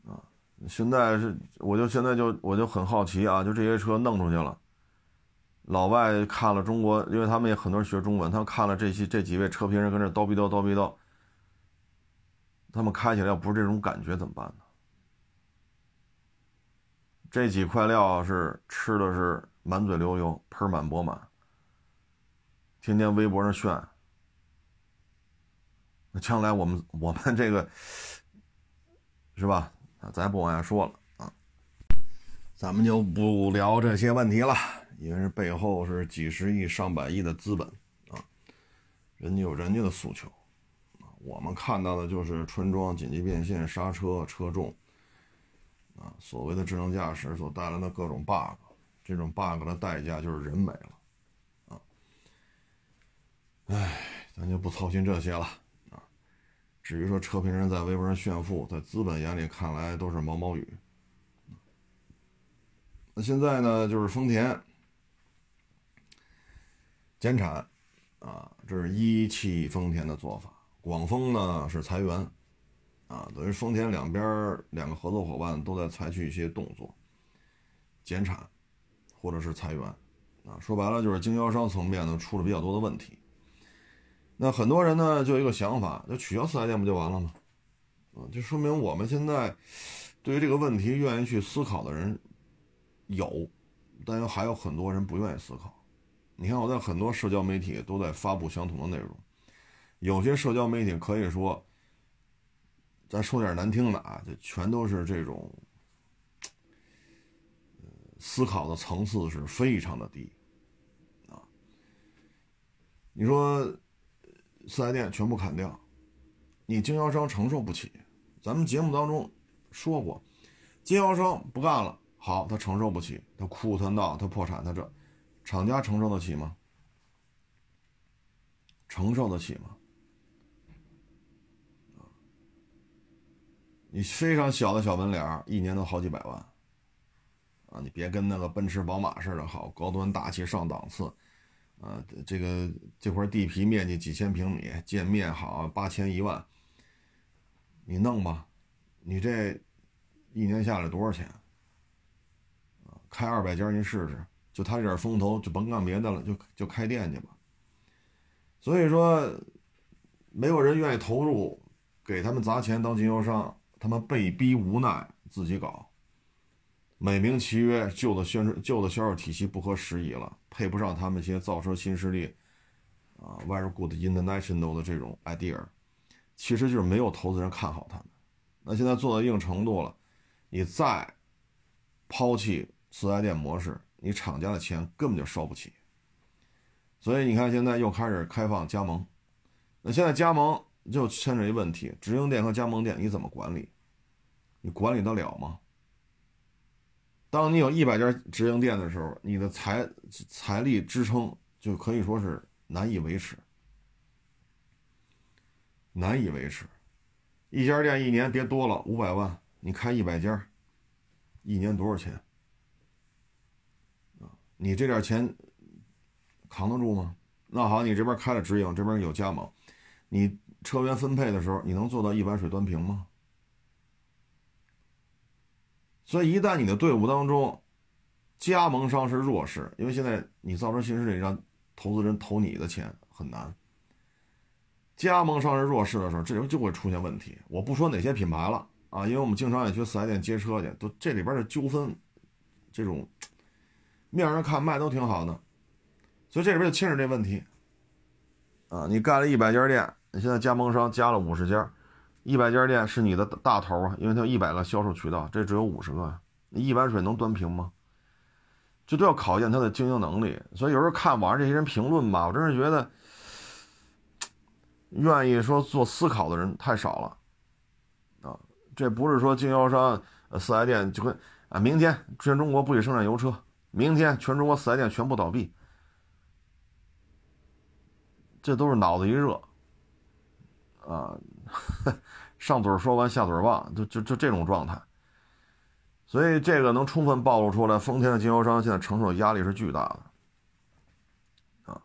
的，啊，现在是，我就现在就我就很好奇啊，就这些车弄出去了，老外看了中国，因为他们也很多人学中文，他们看了这些这几位车评人跟这叨逼叨叨逼叨，他们开起来要不是这种感觉怎么办呢？这几块料是吃的是满嘴流油，盆满钵满。天天微博上炫，那将来我们我们这个是吧？啊，咱不往下说了啊，咱们就不聊这些问题了，因为背后是几十亿、上百亿的资本啊，人家有人家的诉求啊，我们看到的就是穿装、紧急变线、刹车、车重啊，所谓的智能驾驶所带来的各种 bug，这种 bug 的代价就是人没了。唉，咱就不操心这些了啊。至于说车评人在微博上炫富，在资本眼里看来都是毛毛雨。那现在呢，就是丰田减产啊，这是一汽丰田的做法。广丰呢是裁员啊，等于丰田两边两个合作伙伴都在采取一些动作，减产或者是裁员啊。说白了就是经销商层面呢出了比较多的问题。那很多人呢，就有一个想法，就取消四 S 店不就完了吗？啊，就说明我们现在对于这个问题愿意去思考的人有，但又还有很多人不愿意思考。你看，我在很多社交媒体都在发布相同的内容，有些社交媒体可以说，咱说点难听的啊，就全都是这种，思考的层次是非常的低，啊，你说。四 S 店全部砍掉，你经销商承受不起。咱们节目当中说过，经销商不干了，好，他承受不起，他哭，他闹，他破产，他这，厂家承受得起吗？承受得起吗？你非常小的小门脸儿一年都好几百万，啊，你别跟那个奔驰、宝马似的，好高端大气上档次，啊，这个这块地皮面积几千平米，建面好八千一万，你弄吧，你这一年下来多少钱？开二百间您试试，就他这点风头，就甭干别的了，就就开店去吧。所以说，没有人愿意投入，给他们砸钱当经销商。他们被逼无奈自己搞，美名其曰旧的宣传旧的销售体系不合时宜了，配不上他们这些造车新势力啊，very good international 的这种 idea，其实就是没有投资人看好他们。那现在做到一定程度了，你再抛弃四 S 店模式，你厂家的钱根本就烧不起。所以你看，现在又开始开放加盟，那现在加盟。就牵扯一问题，直营店和加盟店你怎么管理？你管理得了吗？当你有一百家直营店的时候，你的财财力支撑就可以说是难以维持，难以维持。一家店一年别多了五百万，你开一百家，一年多少钱？你这点钱扛得住吗？那好，你这边开了直营，这边有加盟，你。车源分配的时候，你能做到一碗水端平吗？所以，一旦你的队伍当中加盟商是弱势，因为现在你造车新势力让投资人投你的钱很难。加盟商是弱势的时候，这时候就会出现问题。我不说哪些品牌了啊，因为我们经常也去四 S 店接车去，都这里边的纠纷，这种面上看卖都挺好的，所以这里边就牵扯这问题啊。你干了一百家店。你现在加盟商加了五十家，一百家店是你的大头啊，因为它有一百个销售渠道，这只有五十个，你一碗水能端平吗？这都要考验他的经营能力。所以有时候看网上这些人评论吧，我真是觉得，愿意说做思考的人太少了啊。这不是说经销商四 S 店就跟啊，明天全中国不许生产油车，明天全中国四 S 店全部倒闭，这都是脑子一热。啊，上嘴说完下嘴忘，就就就这种状态，所以这个能充分暴露出来，丰田的经销商现在承受的压力是巨大的，啊，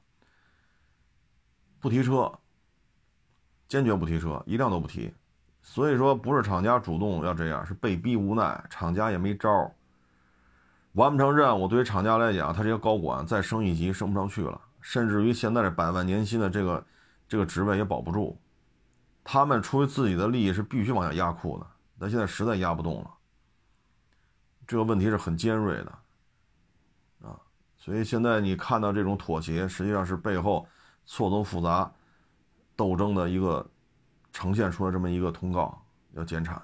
不提车，坚决不提车，一辆都不提，所以说不是厂家主动要这样，是被逼无奈，厂家也没招儿完不成任务，对于厂家来讲，他这些高管再升一级升不上去了，甚至于现在这百万年薪的这个这个职位也保不住。他们出于自己的利益是必须往下压库的，但现在实在压不动了。这个问题是很尖锐的，啊，所以现在你看到这种妥协，实际上是背后错综复杂斗争的一个呈现出了这么一个通告，要减产。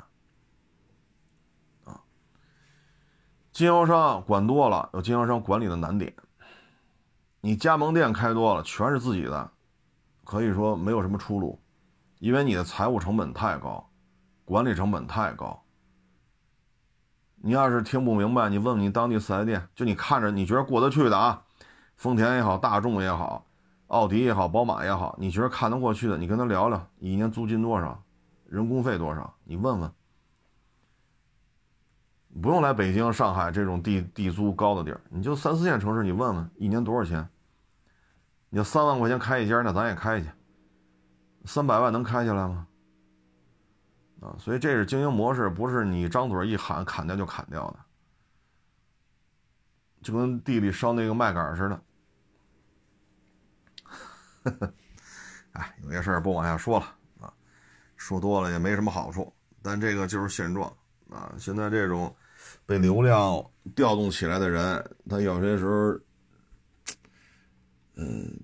经销商管多了，有经销商管理的难点。你加盟店开多了，全是自己的，可以说没有什么出路。因为你的财务成本太高，管理成本太高。你要是听不明白，你问问你当地四 S 店，就你看着你觉得过得去的啊，丰田也好，大众也好，奥迪也好，宝马也好，你觉得看得过去的，你跟他聊聊，一年租金多少，人工费多少，你问问。不用来北京、上海这种地地租高的地儿，你就三四线城市，你问问一年多少钱。你要三万块钱开一家，那咱也开去。三百万能开下来吗？啊，所以这是经营模式，不是你张嘴一喊砍掉就砍掉的，就跟地里烧那个麦秆似的。哎，有些事儿不往下说了啊，说多了也没什么好处。但这个就是现状啊。现在这种被流量调动起来的人，他有些时候，嗯，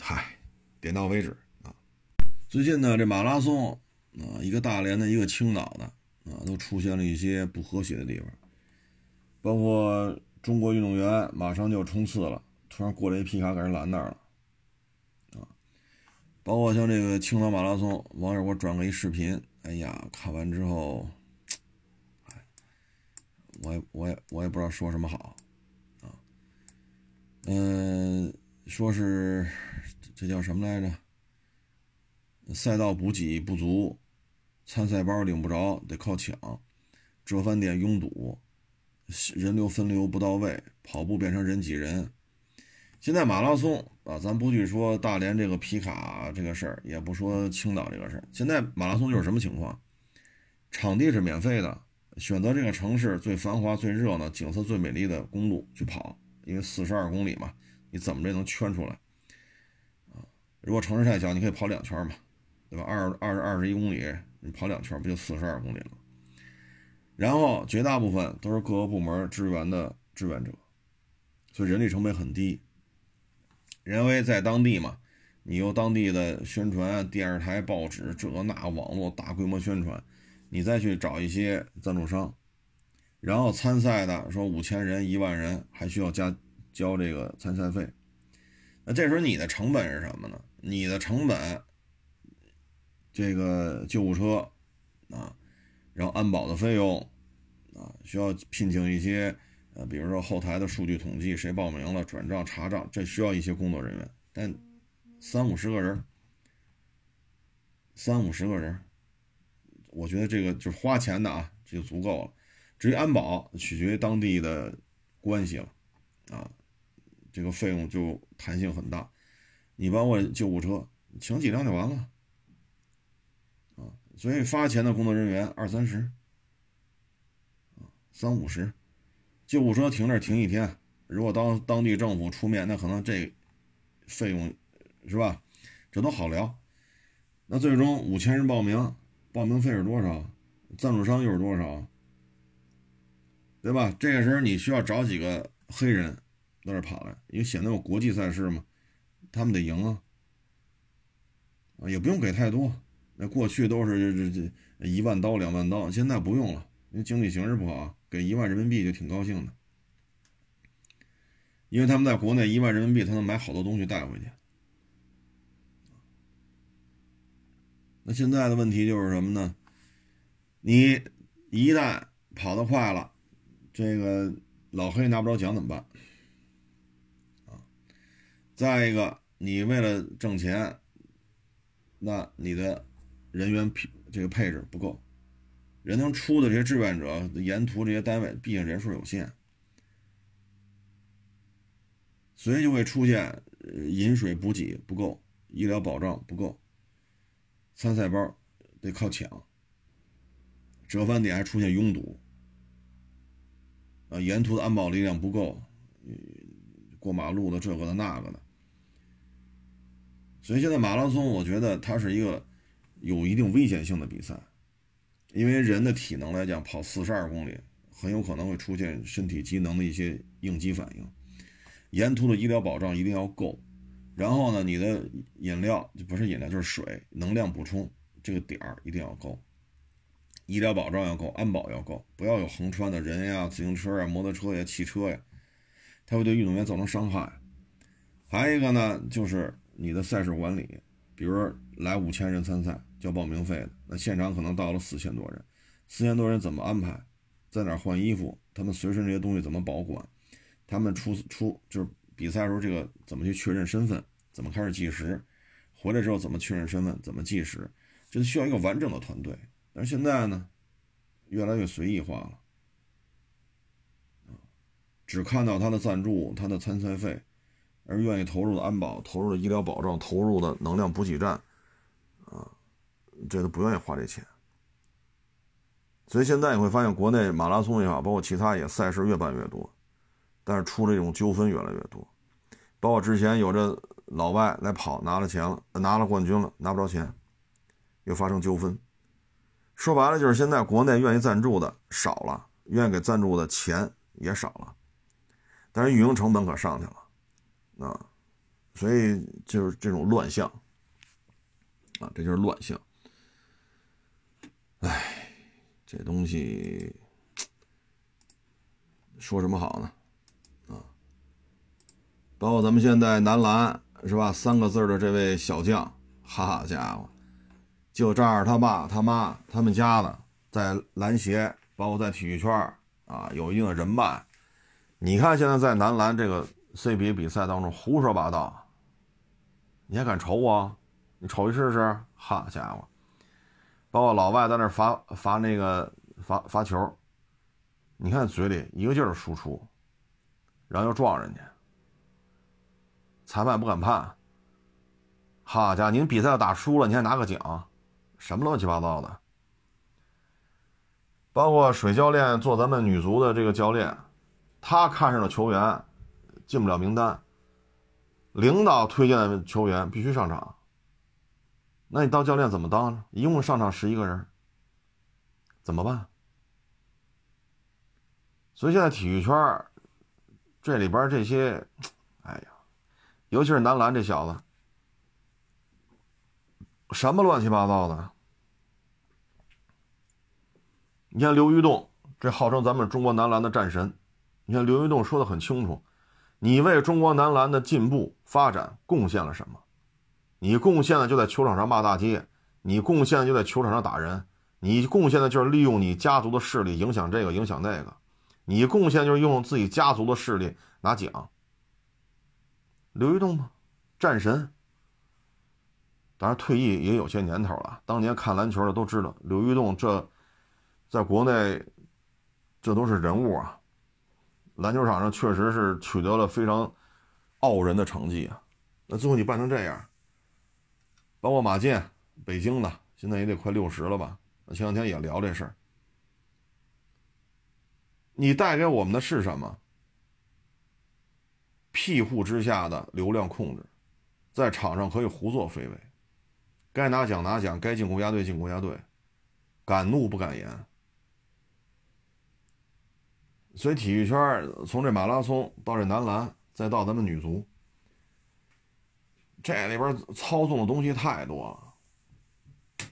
嗨，点到为止啊。最近呢，这马拉松啊，一个大连的，一个青岛的啊，都出现了一些不和谐的地方。包括中国运动员马上就要冲刺了，突然过来一皮卡给人拦那儿了啊。包括像这个青岛马拉松，网友给我转过一视频，哎呀，看完之后，我也我也我也不知道说什么好，啊，嗯，说是这叫什么来着？赛道补给不足，参赛包领不着，得靠抢，折返点拥堵，人流分流不到位，跑步变成人挤人。现在马拉松啊，咱不去说大连这个皮卡这个事儿，也不说青岛这个事儿。现在马拉松就是什么情况？场地是免费的，选择这个城市最繁华、最热闹、景色最美丽的公路去跑，因为四十二公里嘛，你怎么着能圈出来啊？如果城市太小，你可以跑两圈嘛，对吧？二二二十一公里，你跑两圈不就四十二公里了？然后绝大部分都是各个部门支援的志愿者，所以人力成本很低。人为在当地嘛，你由当地的宣传，电视台、报纸，这那网络大规模宣传，你再去找一些赞助商，然后参赛的说五千人、一万人，还需要加交这个参赛费。那这时候你的成本是什么呢？你的成本，这个救护车啊，然后安保的费用啊，需要聘请一些。呃，比如说后台的数据统计，谁报名了、转账、查账，这需要一些工作人员。但三五十个人，三五十个人，我觉得这个就是花钱的啊，这就足够了。至于安保，取决于当地的关系了啊，这个费用就弹性很大。你包括救护车，请几辆就完了啊。所以发钱的工作人员二三十，三五十。救护车停这停一天，如果当当地政府出面，那可能这费用是吧？这都好聊。那最终五千人报名，报名费是多少？赞助商又是多少？对吧？这个时候你需要找几个黑人在这跑来，因为显得有国际赛事嘛，他们得赢啊。啊，也不用给太多。那过去都是这这一万刀两万刀，现在不用了，因为经济形势不好。给一万人民币就挺高兴的，因为他们在国内一万人民币，他能买好多东西带回去。那现在的问题就是什么呢？你一旦跑得快了，这个老黑拿不着奖怎么办？啊，再一个，你为了挣钱，那你的人员配这个配置不够。人能出的这些志愿者，沿途这些单位，毕竟人数有限，所以就会出现饮水补给不够、医疗保障不够、参赛包得靠抢、折返点还出现拥堵，啊，沿途的安保力量不够，过马路的这个的那个的，所以现在马拉松，我觉得它是一个有一定危险性的比赛。因为人的体能来讲，跑四十二公里很有可能会出现身体机能的一些应激反应。沿途的医疗保障一定要够，然后呢，你的饮料就不是饮料就是水，能量补充这个点儿一定要够，医疗保障要够，安保要够，不要有横穿的人呀、自行车呀、摩托车呀、汽车呀，它会对运动员造成伤害。还有一个呢，就是你的赛事管理，比如说来五千人参赛。交报名费的那现场可能到了四千多人，四千多人怎么安排？在哪换衣服？他们随身这些东西怎么保管？他们出出就是比赛时候这个怎么去确认身份？怎么开始计时？回来之后怎么确认身份？怎么计时？这需要一个完整的团队。但是现在呢，越来越随意化了，只看到他的赞助、他的参赛费，而愿意投入的安保、投入的医疗保障、投入的能量补给站，啊。这都不愿意花这钱，所以现在你会发现，国内马拉松也好，包括其他也赛事越办越多，但是出这种纠纷越来越多。包括之前有这老外来跑拿了钱了，拿了冠军了，拿不着钱，又发生纠纷。说白了就是现在国内愿意赞助的少了，愿意给赞助的钱也少了，但是运营成本可上去了，啊，所以就是这种乱象，啊，这就是乱象。哎，这东西说什么好呢？啊，包括咱们现在男篮是吧？三个字的这位小将，哈家伙，就这儿他爸他妈他们家的在篮协，包括在体育圈啊，有一定的人脉。你看现在在男篮这个 CBA 比赛当中胡说八道，你还敢瞅我？你瞅一试试？哈家伙，包括老外在那罚罚那个罚罚球，你看嘴里一个劲儿输出，然后又撞人家，裁判不敢判。好家伙，您比赛打输了，你还拿个奖，什么乱七八糟的？包括水教练做咱们女足的这个教练，他看上的球员进不了名单，领导推荐的球员必须上场。那你当教练怎么当呢？一共上场十一个人，怎么办？所以现在体育圈这里边这些，尤其是男篮这小子，什么乱七八糟的。你看刘玉栋，这号称咱们中国男篮的战神。你看刘玉栋说的很清楚，你为中国男篮的进步发展贡献了什么？你贡献的就在球场上骂大街，你贡献就在球场上打人，你贡献的就是利用你家族的势力影响这个影响那个，你贡献就是用自己家族的势力拿奖。刘玉栋吗？战神。当然退役也有些年头了，当年看篮球的都知道刘玉栋这。在国内，这都是人物啊！篮球场上确实是取得了非常傲人的成绩啊。那最后你办成这样，包括马健，北京的，现在也得快六十了吧？前两天也聊这事儿。你带给我们的是什么？庇护之下的流量控制，在场上可以胡作非为，该拿奖拿奖，该进国家队进国家队，敢怒不敢言。所以体育圈从这马拉松到这男篮，再到咱们女足，这里边操纵的东西太多了。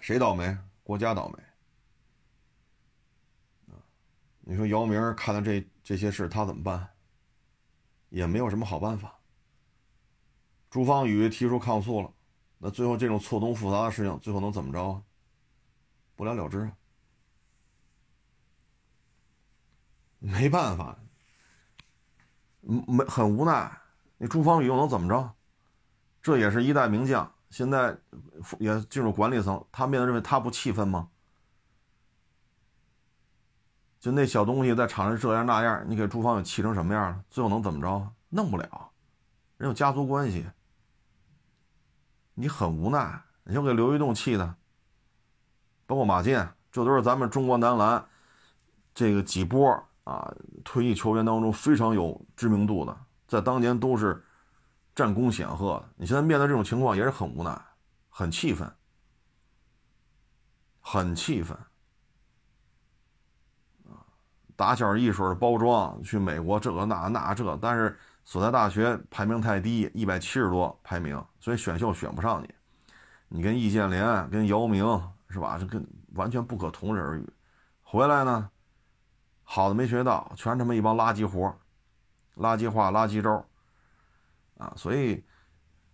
谁倒霉？国家倒霉。你说姚明看到这这些事，他怎么办？也没有什么好办法。朱芳雨提出抗诉了，那最后这种错综复杂的事情，最后能怎么着啊？不了了之。没办法，没很无奈。那朱芳雨又能怎么着？这也是一代名将，现在也进入管理层，他面对认为他不气愤吗？就那小东西在场上这样那样，你给朱芳雨气成什么样了？最后能怎么着？弄不了，人有家族关系，你很无奈。你就给刘玉栋气的，包括马健，这都是咱们中国男篮这个几波。啊，退役球员当中非常有知名度的，在当年都是战功显赫的。你现在面对这种情况也是很无奈，很气愤，很气愤。打小一水包装去美国这个那那这，但是所在大学排名太低，一百七十多排名，所以选秀选不上你。你跟易建联、跟姚明是吧？这跟完全不可同日而语。回来呢？好的没学到，全他妈一帮垃圾活垃圾话、垃圾招啊！所以，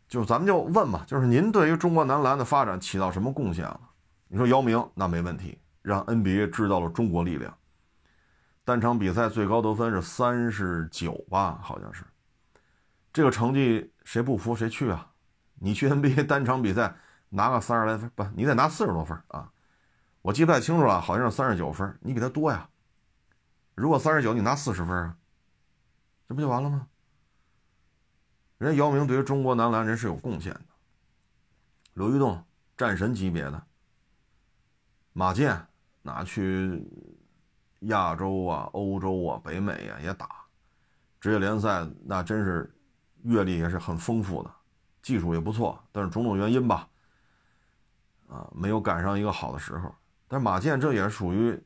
就咱们就问吧，就是您对于中国男篮的发展起到什么贡献了？你说姚明那没问题，让 NBA 知道了中国力量。单场比赛最高得分是三十九吧，好像是。这个成绩谁不服谁去啊？你去 NBA 单场比赛拿个三十来分，不，你得拿四十多分啊！我记不太清楚了，好像是三十九分，你比他多呀。如果三十九，你拿四十分啊，这不就完了吗？人家姚明对于中国男篮人是有贡献的，刘玉栋战神级别的，马健拿去亚洲啊、欧洲啊、北美啊也打，职业联赛那真是阅历也是很丰富的，技术也不错，但是种种原因吧，啊，没有赶上一个好的时候。但是马健这也属于。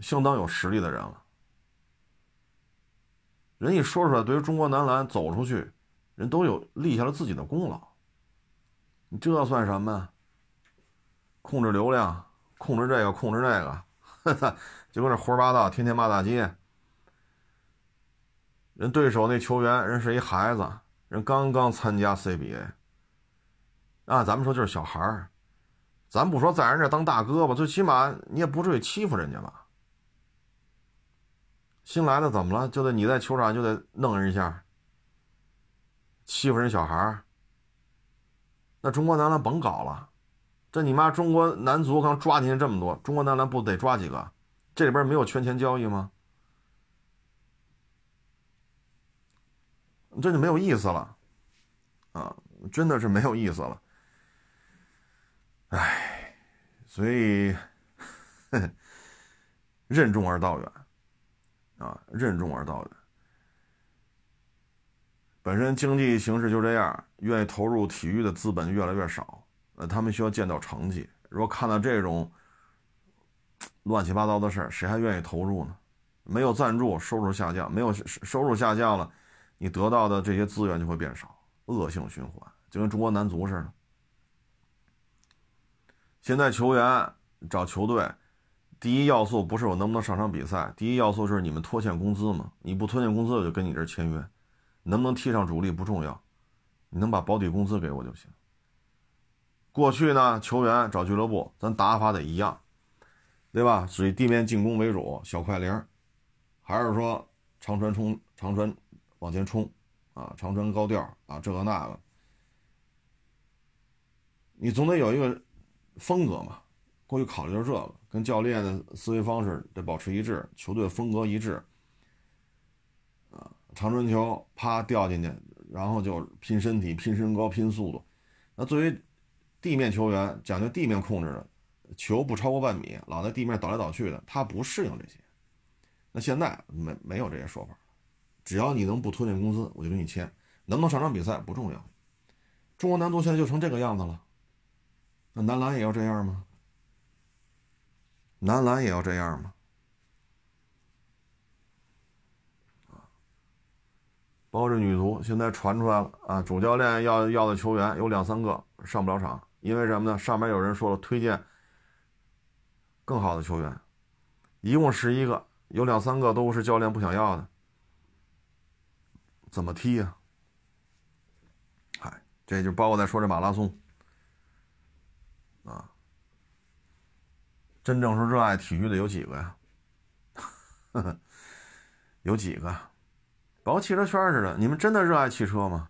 相当有实力的人了，人一说出来，对于中国男篮走出去，人都有立下了自己的功劳。你这算什么？控制流量，控制这个，控制那个，哈 哈就跟这胡说八道，天天骂大街。人对手那球员，人是一孩子，人刚刚参加 CBA，啊，咱们说就是小孩儿，咱不说在人这当大哥吧，最起码你也不至于欺负人家吧。新来的怎么了？就得你在球场就得弄人一下，欺负人小孩儿。那中国男篮甭搞了，这你妈中国男足刚抓进去这么多，中国男篮不得抓几个？这里边没有圈钱交易吗？这就没有意思了，啊，真的是没有意思了。唉，所以 任重而道远，啊，任重而道远。本身经济形势就这样，愿意投入体育的资本越来越少，呃，他们需要见到成绩。如果看到这种乱七八糟的事，谁还愿意投入呢？没有赞助，收入下降，没有收入下降了。你得到的这些资源就会变少，恶性循环，就跟中国男足似的。现在球员找球队，第一要素不是我能不能上场比赛，第一要素是你们拖欠工资嘛？你不拖欠工资，我就跟你这签约。能不能踢上主力不重要，你能把保底工资给我就行。过去呢，球员找俱乐部，咱打法得一样，对吧？是以地面进攻为主，小快灵，还是说长传冲长传？往前冲，啊，长传高调啊，这个那个，你总得有一个风格嘛。过去考虑就是这个，跟教练的思维方式得保持一致，球队风格一致。啊，长传球啪掉进去，然后就拼身体、拼身高、拼速度。那作为地面球员，讲究地面控制的，球不超过半米，老在地面倒来倒去的，他不适应这些。那现在没没有这些说法。只要你能不拖欠工资，我就给你签。能不能上场比赛不重要。中国男足现在就成这个样子了，那男篮也要这样吗？男篮也要这样吗？啊包括这女足，现在传出来了啊，主教练要要的球员有两三个上不了场，因为什么呢？上面有人说了，推荐更好的球员，一共十一个，有两三个都是教练不想要的。怎么踢呀？嗨，这就包括在说这马拉松啊。真正是热爱体育的有几个呀？有几个？包括汽车圈似的，你们真的热爱汽车吗？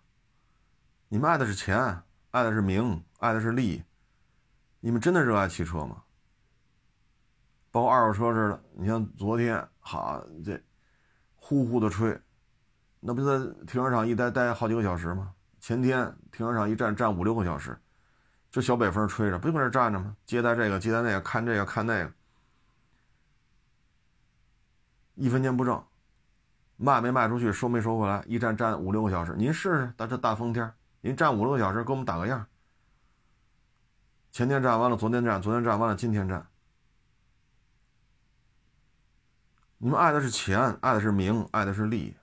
你们爱的是钱，爱的是名，爱的是利益，你们真的热爱汽车吗？包括二手车似的，你像昨天，哈，这呼呼的吹。那不在停车场一待待好几个小时吗？前天停车场一站站五六个小时，这小北风吹着，不就搁这站着吗？接待这个，接待那个，看这个，看那个，一分钱不挣，卖没卖出去，收没收回来，一站站五六个小时。您试试，咱这大风天，您站五六个小时，给我们打个样。前天站完了，昨天站，昨天站完了，今天站。你们爱的是钱，爱的是名，爱的是利。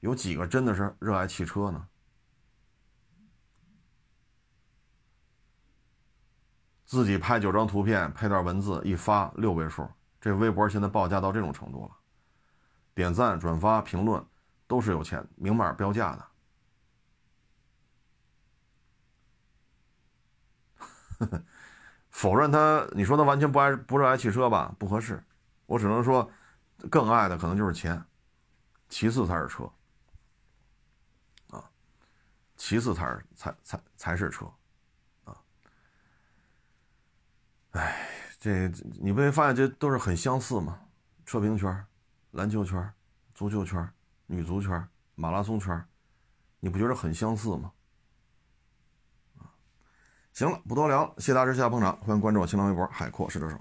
有几个真的是热爱汽车呢？自己拍九张图片，配段文字一发六位数，这微博现在报价到这种程度了，点赞、转发、评论都是有钱，明码标价的。否认他，你说他完全不爱不热爱汽车吧？不合适。我只能说，更爱的可能就是钱，其次才是车。啊其次才是才才才是车，啊，哎，这你不会发现这都是很相似吗？车评圈、篮球圈、足球圈、女足圈、马拉松圈，你不觉得很相似吗？行了，不多聊了，谢大师，谢谢捧场，欢迎关注我新浪微博海阔试车手。